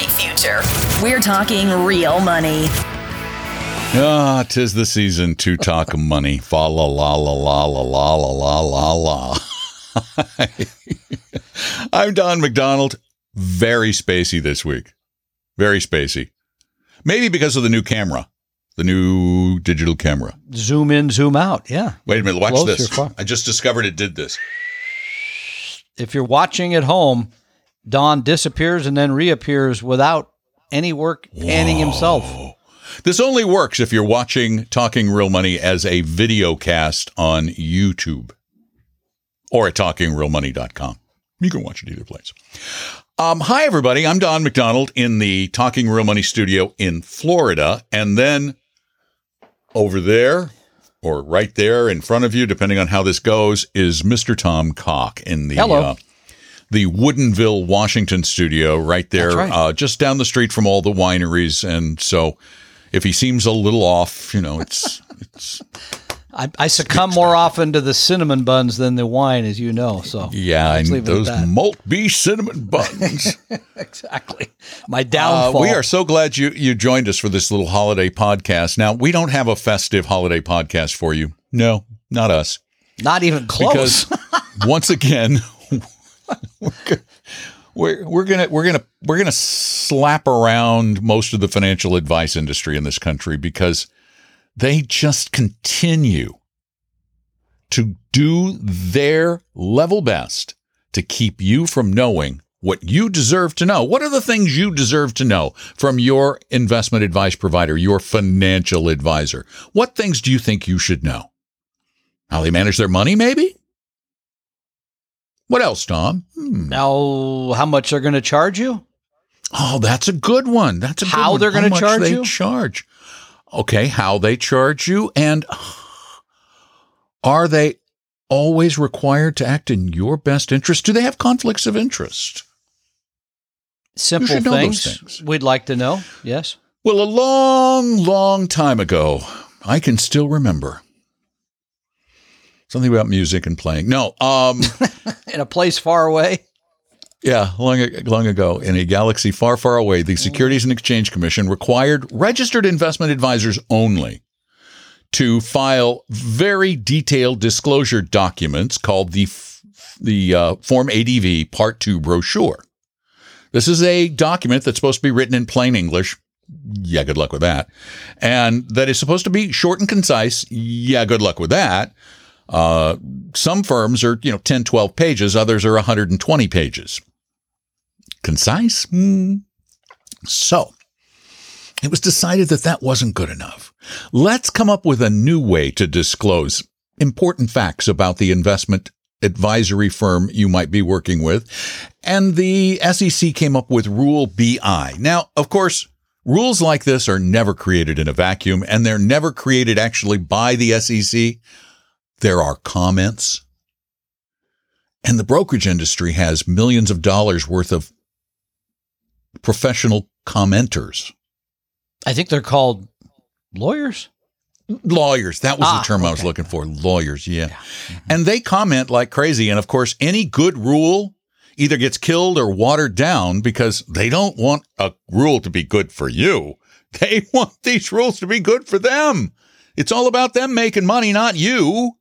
bright future. We're talking real money. Ah, tis the season to talk money. Fa la la la la la la la la la la. I'm Don McDonald. Very spacey this week. Very spacey. Maybe because of the new camera, the new digital camera. Zoom in, zoom out. Yeah. Wait a minute. Watch Close this. I just discovered it did this. If you're watching at home, Don disappears and then reappears without any work panning himself. This only works if you're watching Talking Real Money as a video cast on YouTube or at talkingrealmoney.com. You can watch it either place. Um, hi, everybody. I'm Don McDonald in the Talking Real Money studio in Florida. And then over there, or right there in front of you, depending on how this goes, is Mr. Tom Cock in the Hello. Uh, the Woodinville, Washington studio, right there, right. uh, just down the street from all the wineries. And so, if he seems a little off, you know, it's it's I, I succumb more often to the cinnamon buns than the wine, as you know. So yeah, Let's and leave it at those malt bee cinnamon buns. exactly my Uh, downfall. we are so glad you you joined us for this little holiday podcast. Now we don't have a festive holiday podcast for you. No, not us. not even close. Because once again, we're we're gonna we're gonna we're gonna slap around most of the financial advice industry in this country because they just continue to do their level best to keep you from knowing what you deserve to know. What are the things you deserve to know from your investment advice provider, your financial advisor? What things do you think you should know? How they manage their money, maybe? What else, Tom? Hmm. now, how much they're going to charge you? Oh, that's a good one. That's a good How one. they're gonna charge they you? Charge. Okay, how they charge you, and are they always required to act in your best interest? Do they have conflicts of interest? Simple should know those things, things. we'd like to know. Yes. Well, a long, long time ago, I can still remember something about music and playing. No, um. In a place far away. Yeah, long long ago, in a galaxy far, far away, the Securities and Exchange Commission required registered investment advisors only to file very detailed disclosure documents called the the uh, Form ADV Part Two brochure. This is a document that's supposed to be written in plain English. Yeah, good luck with that. And that is supposed to be short and concise. Yeah, good luck with that. Uh, some firms are, you know, 10, 12 pages. Others are 120 pages. Concise? Hmm. So it was decided that that wasn't good enough. Let's come up with a new way to disclose important facts about the investment advisory firm you might be working with. And the SEC came up with Rule BI. Now, of course, rules like this are never created in a vacuum and they're never created actually by the SEC. There are comments. And the brokerage industry has millions of dollars worth of professional commenters. I think they're called lawyers. Lawyers. That was Ah, the term I was looking for. Lawyers. Yeah. And they comment like crazy. And of course, any good rule either gets killed or watered down because they don't want a rule to be good for you. They want these rules to be good for them. It's all about them making money, not you.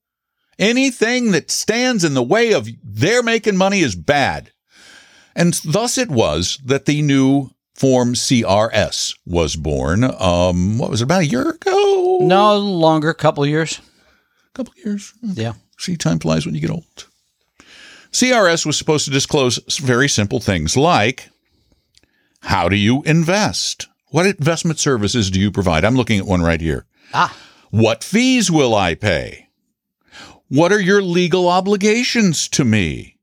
Anything that stands in the way of their making money is bad. And thus it was that the new Form CRS was born. Um, what was it, about a year ago? No, longer, a couple years. couple years. Yeah. See, time flies when you get old. CRS was supposed to disclose very simple things like how do you invest? What investment services do you provide? I'm looking at one right here. Ah, What fees will I pay? What are your legal obligations to me?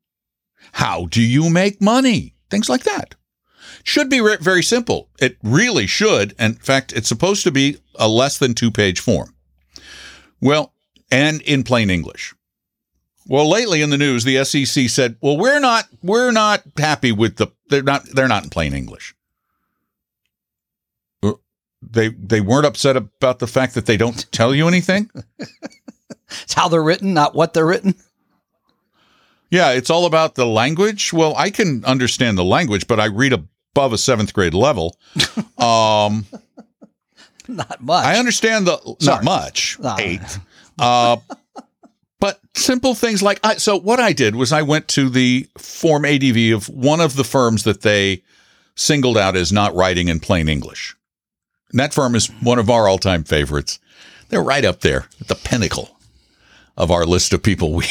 How do you make money? Things like that. Should be very simple. It really should. In fact, it's supposed to be a less than two page form. Well, and in plain English. Well, lately in the news, the SEC said, "Well, we're not we're not happy with the they're not they're not in plain English." Uh, They they weren't upset about the fact that they don't tell you anything. it's how they're written, not what they're written. Yeah, it's all about the language. Well, I can understand the language, but I read above a seventh grade level. Um, Not much. I understand the not much Ah. eighth, uh, but simple things like I, so. What I did was I went to the form ADV of one of the firms that they singled out as not writing in plain English. And that firm is one of our all-time favorites. They're right up there at the pinnacle of our list of people we,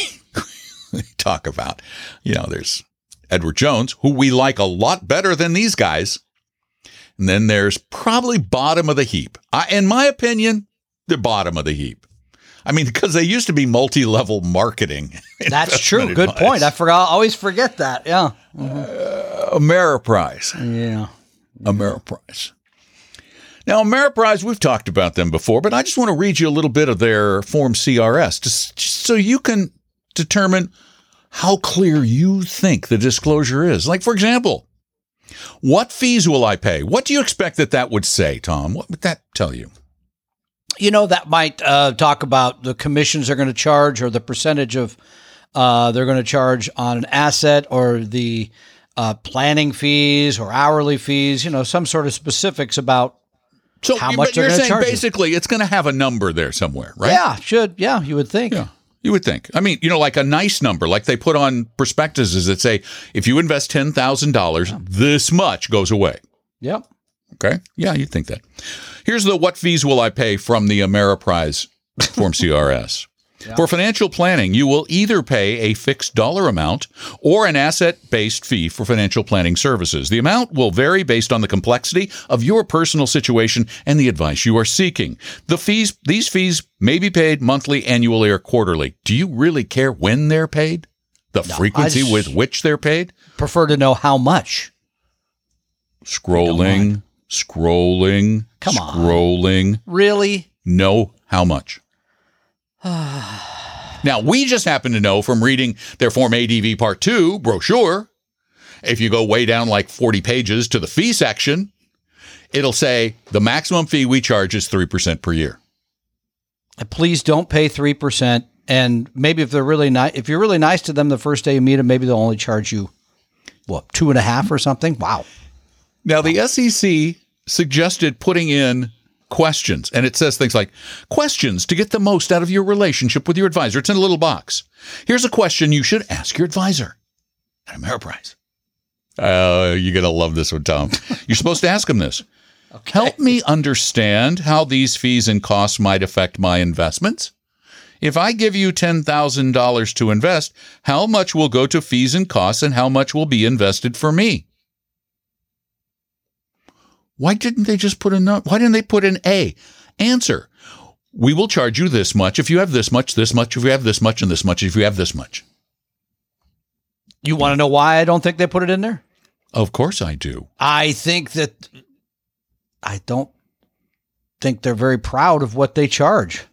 talk about. You know, there's Edward Jones, who we like a lot better than these guys. And then there's probably bottom of the heap. I, in my opinion, the bottom of the heap. I mean, because they used to be multi-level marketing. That's true. Good advice. point. I forgot. I always forget that. Yeah. Mm-hmm. Uh, Ameriprise. Yeah. Ameriprise. Now, Ameriprise, we've talked about them before, but I just want to read you a little bit of their Form CRS just, just so you can determine how clear you think the disclosure is. Like, for example, what fees will I pay? What do you expect that that would say, Tom? What would that tell you? You know, that might uh, talk about the commissions they're going to charge or the percentage of uh, they're going to charge on an asset or the uh, planning fees or hourly fees, you know, some sort of specifics about. So, How much you're saying charge you. basically it's going to have a number there somewhere, right? Yeah, should. Yeah, you would think. Yeah. You would think. I mean, you know, like a nice number, like they put on prospectuses that say, if you invest $10,000, this much goes away. Yep. Okay. Yeah, you'd think that. Here's the what fees will I pay from the Ameriprise Form CRS. For financial planning, you will either pay a fixed dollar amount or an asset based fee for financial planning services. The amount will vary based on the complexity of your personal situation and the advice you are seeking. The fees, these fees may be paid monthly, annually, or quarterly. Do you really care when they're paid? The frequency just- with which they're paid? Prefer to know how much. Scrolling, scrolling, Come on. scrolling. Really? know how much. now, we just happen to know from reading their Form ADV Part 2 brochure, if you go way down like 40 pages to the fee section, it'll say the maximum fee we charge is 3% per year. Please don't pay three percent. And maybe if they're really nice, if you're really nice to them the first day you meet them, maybe they'll only charge you what two and a half or something. Wow. Now, the SEC suggested putting in questions, and it says things like questions to get the most out of your relationship with your advisor. It's in a little box. Here's a question you should ask your advisor at Ameriprise. Uh, you're going to love this one, Tom. You're supposed to ask him this. Help me understand how these fees and costs might affect my investments. If I give you $10,000 to invest, how much will go to fees and costs and how much will be invested for me? Why didn't they just put a no- why didn't they put an A? Answer. We will charge you this much if you have this much, this much if you have this much, and this much if you have this much. You want to know why I don't think they put it in there? Of course I do. I think that I don't think they're very proud of what they charge.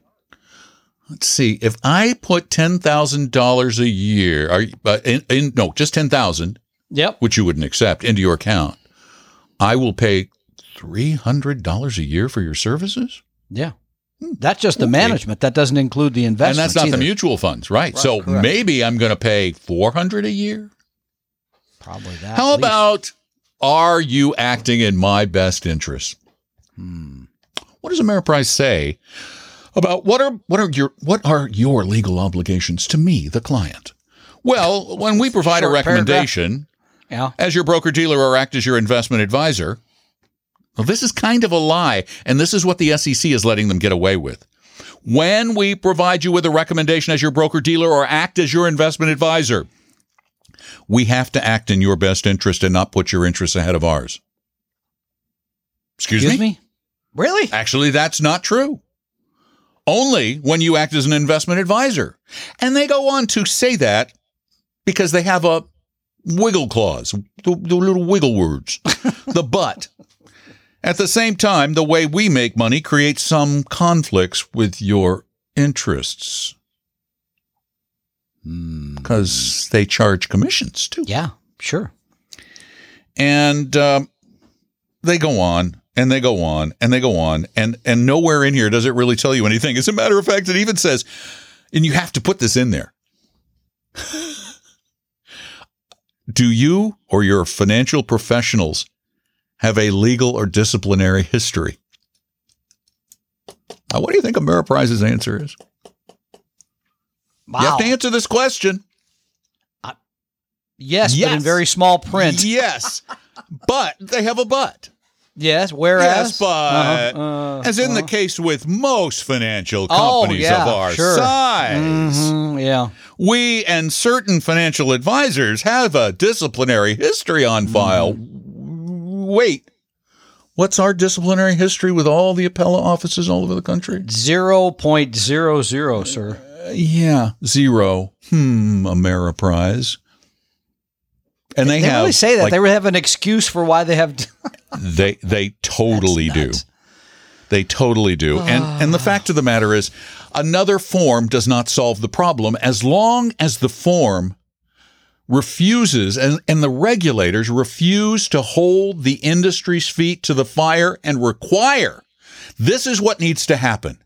Let's see. If I put ten thousand dollars a year, are uh, in, in, no, just ten thousand, Yep. which you wouldn't accept, into your account, I will pay three hundred dollars a year for your services, Yeah. That's just the management. That doesn't include the investment. and that's not the mutual funds, right? so correct. maybe I'm going to pay four hundred a year. Probably that. How about are you acting in my best interest? Hmm. What does Ameriprise say about what are what are your what are your legal obligations to me, the client? Well, when we provide a Short paragraph. recommendation Yeah. as your broker dealer or act as your investment advisor, well, this is kind of a lie, and this is what the SEC is letting them get away with. When we provide you with a recommendation as your broker dealer or act as your investment advisor, we have to act in your best interest and not put your interests ahead of ours. Excuse, Excuse me? me? Really? Actually, that's not true. Only when you act as an investment advisor. And they go on to say that because they have a wiggle clause, the, the little wiggle words, the but. At the same time, the way we make money creates some conflicts with your interests because they charge commissions too. Yeah. Sure. and um, they go on and they go on and they go on and and nowhere in here does it really tell you anything as a matter of fact it even says and you have to put this in there do you or your financial professionals have a legal or disciplinary history? Now, what do you think Ameriprise's answer is? Wow. You have to answer this question. yes, but in very small print. Yes, but they have a but. Yes. Whereas, Yes, but Uh-huh, uh, as in the case with most financial Oh, companies yeah, of our sure. size, mhm, yeah. we and certain financial advisors have a disciplinary history on file. Wait, what's our disciplinary history with all the appellate offices all over the country? Zero point zero zero, sir. Yeah, zero. Hmm, Ameriprise. And they, They have really say that. like, they have an excuse for why they have. They they totally do. They totally do. and and the fact of the matter is another form does not solve the problem as long as the form refuses and, and the regulators refuse to hold the industry's feet to the fire and require this is what needs to happen.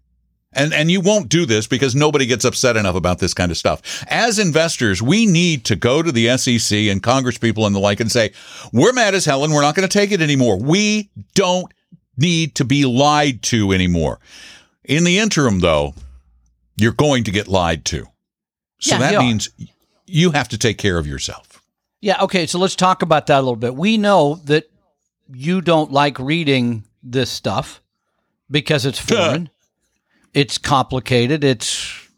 And and you won't do this because nobody gets upset enough about this kind of stuff. As investors, we need to go to the SEC and Congress people and the like and say, "We're mad as hell and we're not going to take it anymore. We don't need to be lied to anymore." In the interim though, you're going to get lied to. So Yeah, that means you have to take care of yourself. Yeah. Okay. So let's talk about that a little bit. We know that you don't like reading this stuff because it's foreign, it's complicated, it's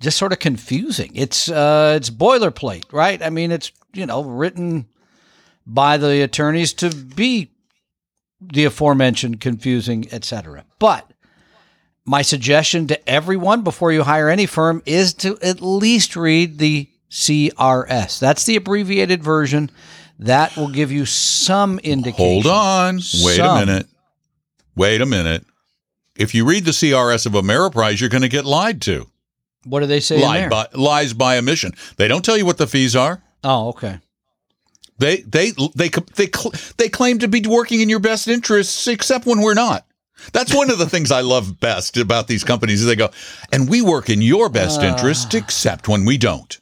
just sort of confusing. It's uh, it's boilerplate, right? I mean, it's you know written by the attorneys to be the aforementioned confusing, etc. But my suggestion to everyone before you hire any firm is to at least read the CRS. That's the abbreviated version. That will give you some indication. Hold on. Wait Some. a minute. Wait a minute. If you read the CRS of Ameriprise, you're going to get lied to. What do they say Lied there? by, lies by omission. They don't tell you what the fees are. oh, okay. They they they they they claim to be working in your best interests, except when we're not. That's one of the things I love best about these companies. Is they go, and we work in your best interest, except when we don't.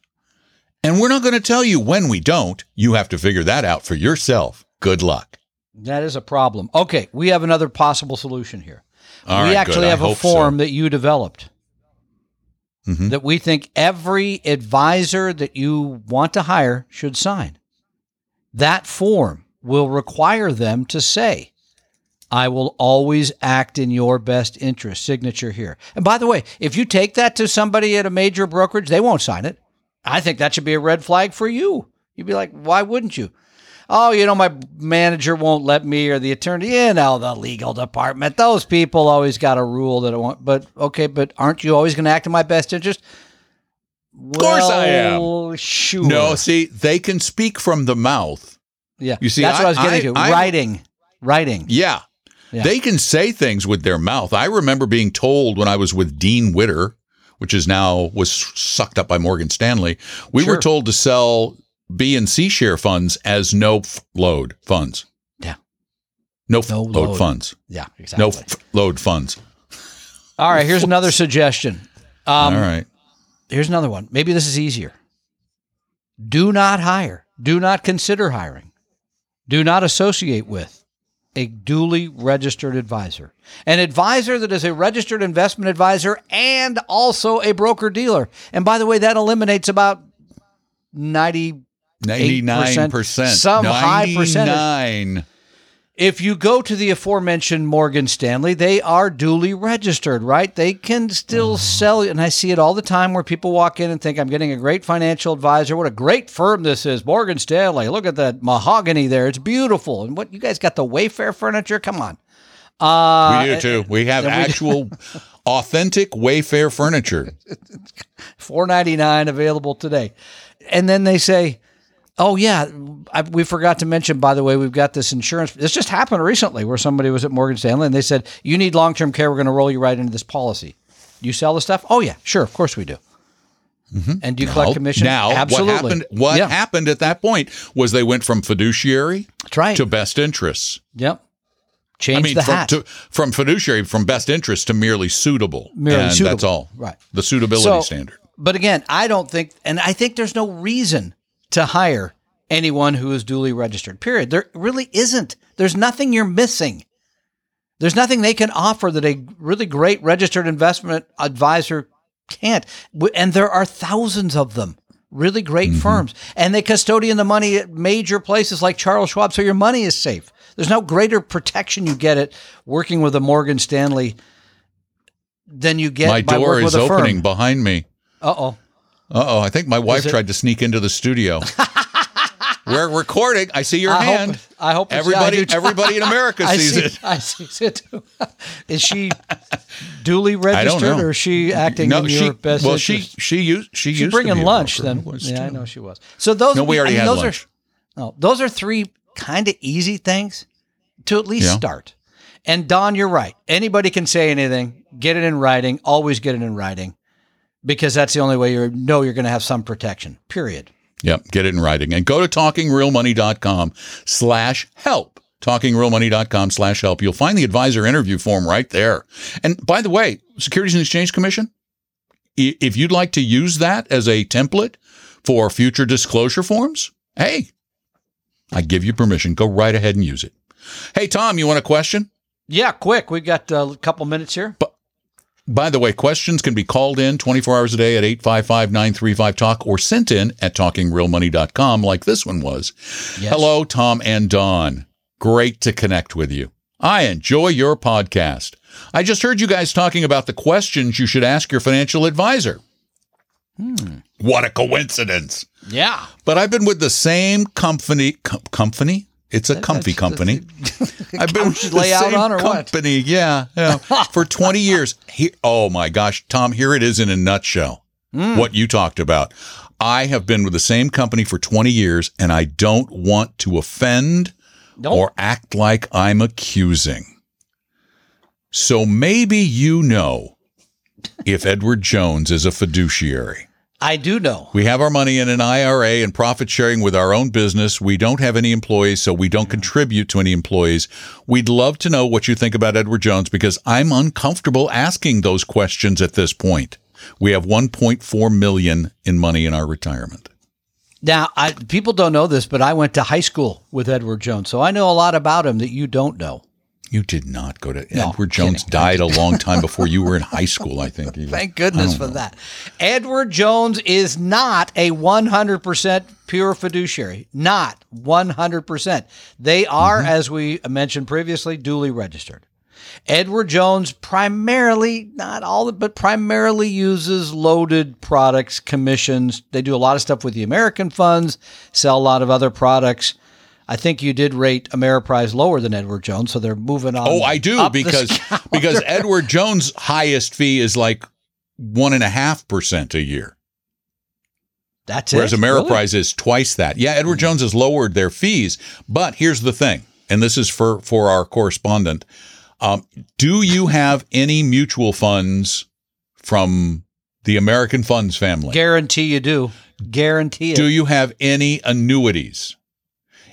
And we're not going to tell you when we don't. You have to figure that out for yourself. Good luck. That is a problem. Okay, we have another possible solution here. All we right, actually. Have a hope so. Mm-hmm. form that you developed that we think every advisor that you want to hire should sign. That form will require them to say, I will always act in your best interest. Signature here. And by the way, if you take that to somebody at a major brokerage, they won't sign it. I think that should be a red flag for you. You'd be like, why wouldn't you? Oh, you know, my manager won't let me or the attorney, you know, the legal department. Those people always got a rule that I want. But okay, but aren't you always going to act in my best interest? Of course I am. Sure. No, see, they can speak from the mouth. Yeah. You see, that's what I was I- getting to. I- I- writing. Writing. Yeah. Yeah. They can say things with their mouth. I remember being told when I was with Dean Witter, which is now was sucked up by Morgan Stanley. We were told to sell B and C share funds as no f- load funds. Yeah. No, f- No load, load. funds. Yeah, exactly. No f- load funds. All right, here's another suggestion. Um, All right. Here's another one. Maybe this is easier. Do not hire. Do not consider hiring. Do not associate with a dually registered advisor. An advisor that is a registered investment advisor and also a broker dealer. And by the way, that eliminates about 90 Ninety-nine percent. Some high percentage. If you go to the aforementioned Morgan Stanley, they are dually registered, right? They can still sell, and I see it all the time where people walk in and think, I'm getting a great financial advisor. What a great firm this is, Morgan Stanley. Look at that mahogany there. It's beautiful. And what, you guys got the Wayfair furniture? Come on. Uh, we do too. We have actual, authentic Wayfair furniture. Four ninety nine available today, and then they say, "Oh yeah, I, we forgot to mention. By the way, we've got this insurance. This just happened recently, where somebody was at Morgan Stanley and they said, "You need long term care. We're going to roll you right into this policy. You sell the stuff? Oh yeah, sure, of course we do. Mm-hmm. And do you collect Oh, commission? Now, absolutely. what happened? What yeah, happened at that point was they went from fiduciary right. to best interests. yep. Change I mean, the from, hat. to, from fiduciary, from best interest to merely suitable. Merely and suitable. That's all. Right. The suitability So- standard. But again, I don't think, and I think there's no reason to hire anyone who is dually registered. Period. There really isn't. There's nothing you're missing. There's nothing they can offer that a really great registered investment advisor can't. And there are thousands of them, really great firms. And they custodian the money at major places like Charles Schwab, so your money is safe. There's no greater protection you get at working with a Morgan Stanley than you get My by door working is with a opening behind me. Uh oh. Uh oh, I think my wife tried to sneak into the studio. We're recording. I see your I hand. hope. I hope everybody, I everybody in America sees see, it. I see it too. Is she dually registered, or is she acting No, in she. your best Well, interest? she she used she She's used to bringing be lunch. Then, yeah, I know she was. So those. No, we already I mean, had those lunch. Are, no, those are three kind of easy things to at least Yeah. start. And Don, you're right. Anybody can say anything. Get it in writing. Always get it in writing, because that's the only way you know you're going to have some protection. Period. Yep, get it in writing. And go to talkingrealmoney.com slash help. Talkingrealmoney.com slash help. You'll find the advisor interview form right there. And by the way, Securities and Exchange Commission, if you'd like to use that as a template for future disclosure forms, hey, I give you permission. Go right ahead and use it. Hey, Tom, you want a question? Yeah, quick. We've got uh, a couple minutes here. By the way, questions can be called in 24 hours a day at 855-935-TALK or sent in at talkingrealmoney.com like this one was. Yes. Hello, Tom and Don. Great to connect with you. I enjoy your podcast. I just heard you guys talking about the questions you should ask your financial advisor. Hmm. What a coincidence. Yeah. But I've been with the same company. Com- company? It's a comfy company. I've been with the out same on or what? company. Yeah, yeah. For 20 years. Oh my gosh, Tom, here it is in a nutshell. Hmm. What you talked about. I have been with the same company for 20 years and I don't want to offend Nope. or act like I'm accusing. So maybe you know if Edward Jones is a fiduciary. I do know. We have our money in an IRA and profit sharing with our own business. We don't have any employees, so we don't contribute to any employees. We'd love to know what you think about Edward Jones because I'm uncomfortable asking those questions at this point. We have 1.4 million in money in our retirement. Now, I, people don't know this, but I went to high school with Edward Jones, so I know a lot about him that you don't know. You did not go to No, Edward Jones kidding. died a long time before you were in high school, I think. Thank goodness for that. Edward Jones is not a 100% pure fiduciary. Not 100%. They are, mm-hmm. as we mentioned previously, dually registered. Edward Jones primarily, not all, but primarily uses loaded products, commissions. They do a lot of stuff with the American funds, sell a lot of other products. I think you did rate Ameriprise lower than Edward Jones, so they're moving on. Oh, I do because because Edward Jones' highest fee is like one and a half percent a year. that's Whereas it. Whereas Ameriprise is twice that. Yeah, Edward Jones has lowered their fees, but here's the thing, and this is for for our correspondent. Um, do you have any mutual funds from the American Funds family? Guarantee you do. Guarantee it. Do you have any annuities?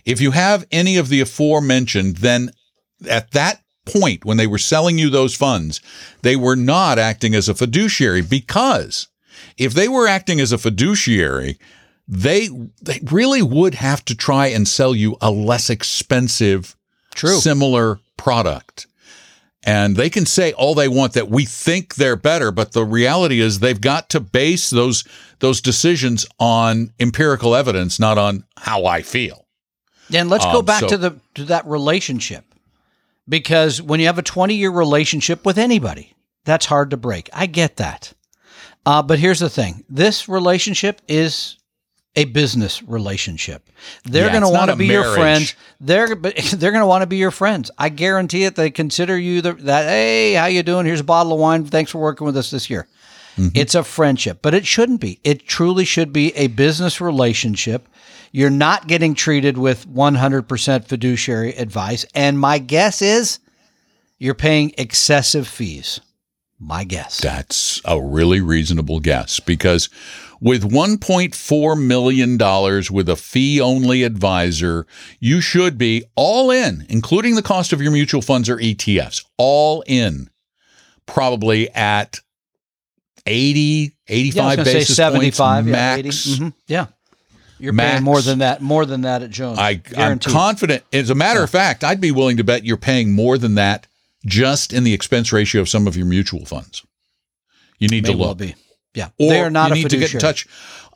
If you have any of the aforementioned, then at that point when they were selling you those funds, they were not acting as a fiduciary because if they were acting as a fiduciary, they they really would have to try and sell you a less expensive True. similar product. And they can say all they want that we think they're better, but the reality is they've got to base those those decisions on empirical evidence, not on how I feel. And let's go Um, back so- to the to that relationship. Because when you have a 20 year relationship with anybody, that's hard to break. I get that. Uh, but here's the thing this relationship is a business relationship. They're Yeah, going to want to be your friends. They're but they're going to want to be your friends. I guarantee it. They consider you the, that. Hey, how you doing? Here's a bottle of wine. Thanks for working with us this year. Mm-hmm. It's a friendship, but it shouldn't be. It truly should be a business relationship. You're not getting treated with 100% fiduciary advice. And my guess is you're paying excessive fees. My guess. That's a really reasonable guess because with $1.4 million with a fee only advisor, you should be all in, including the cost of your mutual funds or ETFs, all in, probably at 80, 85 yeah, basis say 75, points yeah, max. 80. Mhm, yeah. You're max. paying more than that. More than that at Jones. I, I'm confident. As a matter of fact, I'd be willing to bet you're paying more than that just in the expense ratio of some of your mutual funds. You need May to well look. be. Yeah, Or they are not you need to get in touch.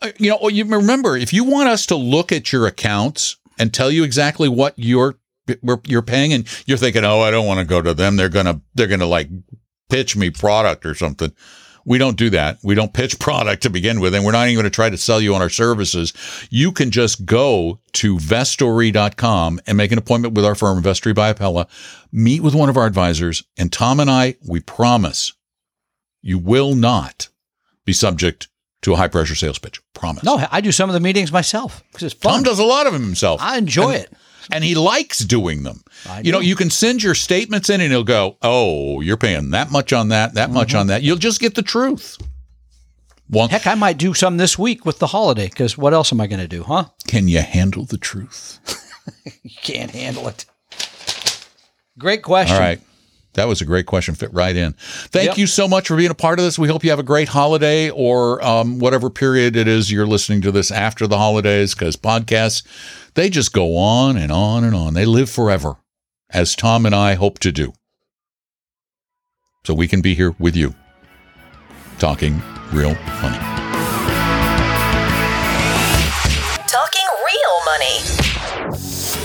Uh, You know, you remember if you want us to look at your accounts and tell you exactly what you're you're paying, and you're thinking, oh, I don't want to go to them. They're gonna they're gonna like pitch me product or something. We don't do that. We don't pitch product to begin with, and we're not even going to try to sell you on our services. You can just go to vestory.com and make an appointment with our firm, Vestory by Appella, meet with one of our advisors, and Tom and I, we promise you will not be subject to a high pressure sales pitch. Promise. No, I do some of the meetings myself because it's fun. Tom does a lot of them himself. I enjoy And- it. And he likes doing them. I you know, do. you can send your statements in and he'll go, Oh, you're paying that much on that, that Mm-hmm. much on that. You'll just get the truth. One, Heck, I might do some this week with the holiday because what else am I going to do, huh? can you handle the truth? You can't handle it. Great question. All right. That was a great question. Fit right in. Thank Yep. you so much for being a part of this. We hope you have a great holiday or um, whatever period it is you're listening to this after the holidays because podcasts, they just go on and on and on. They live forever, as Tom and I hope to do. So we can be here with you talking real money. Talking real money.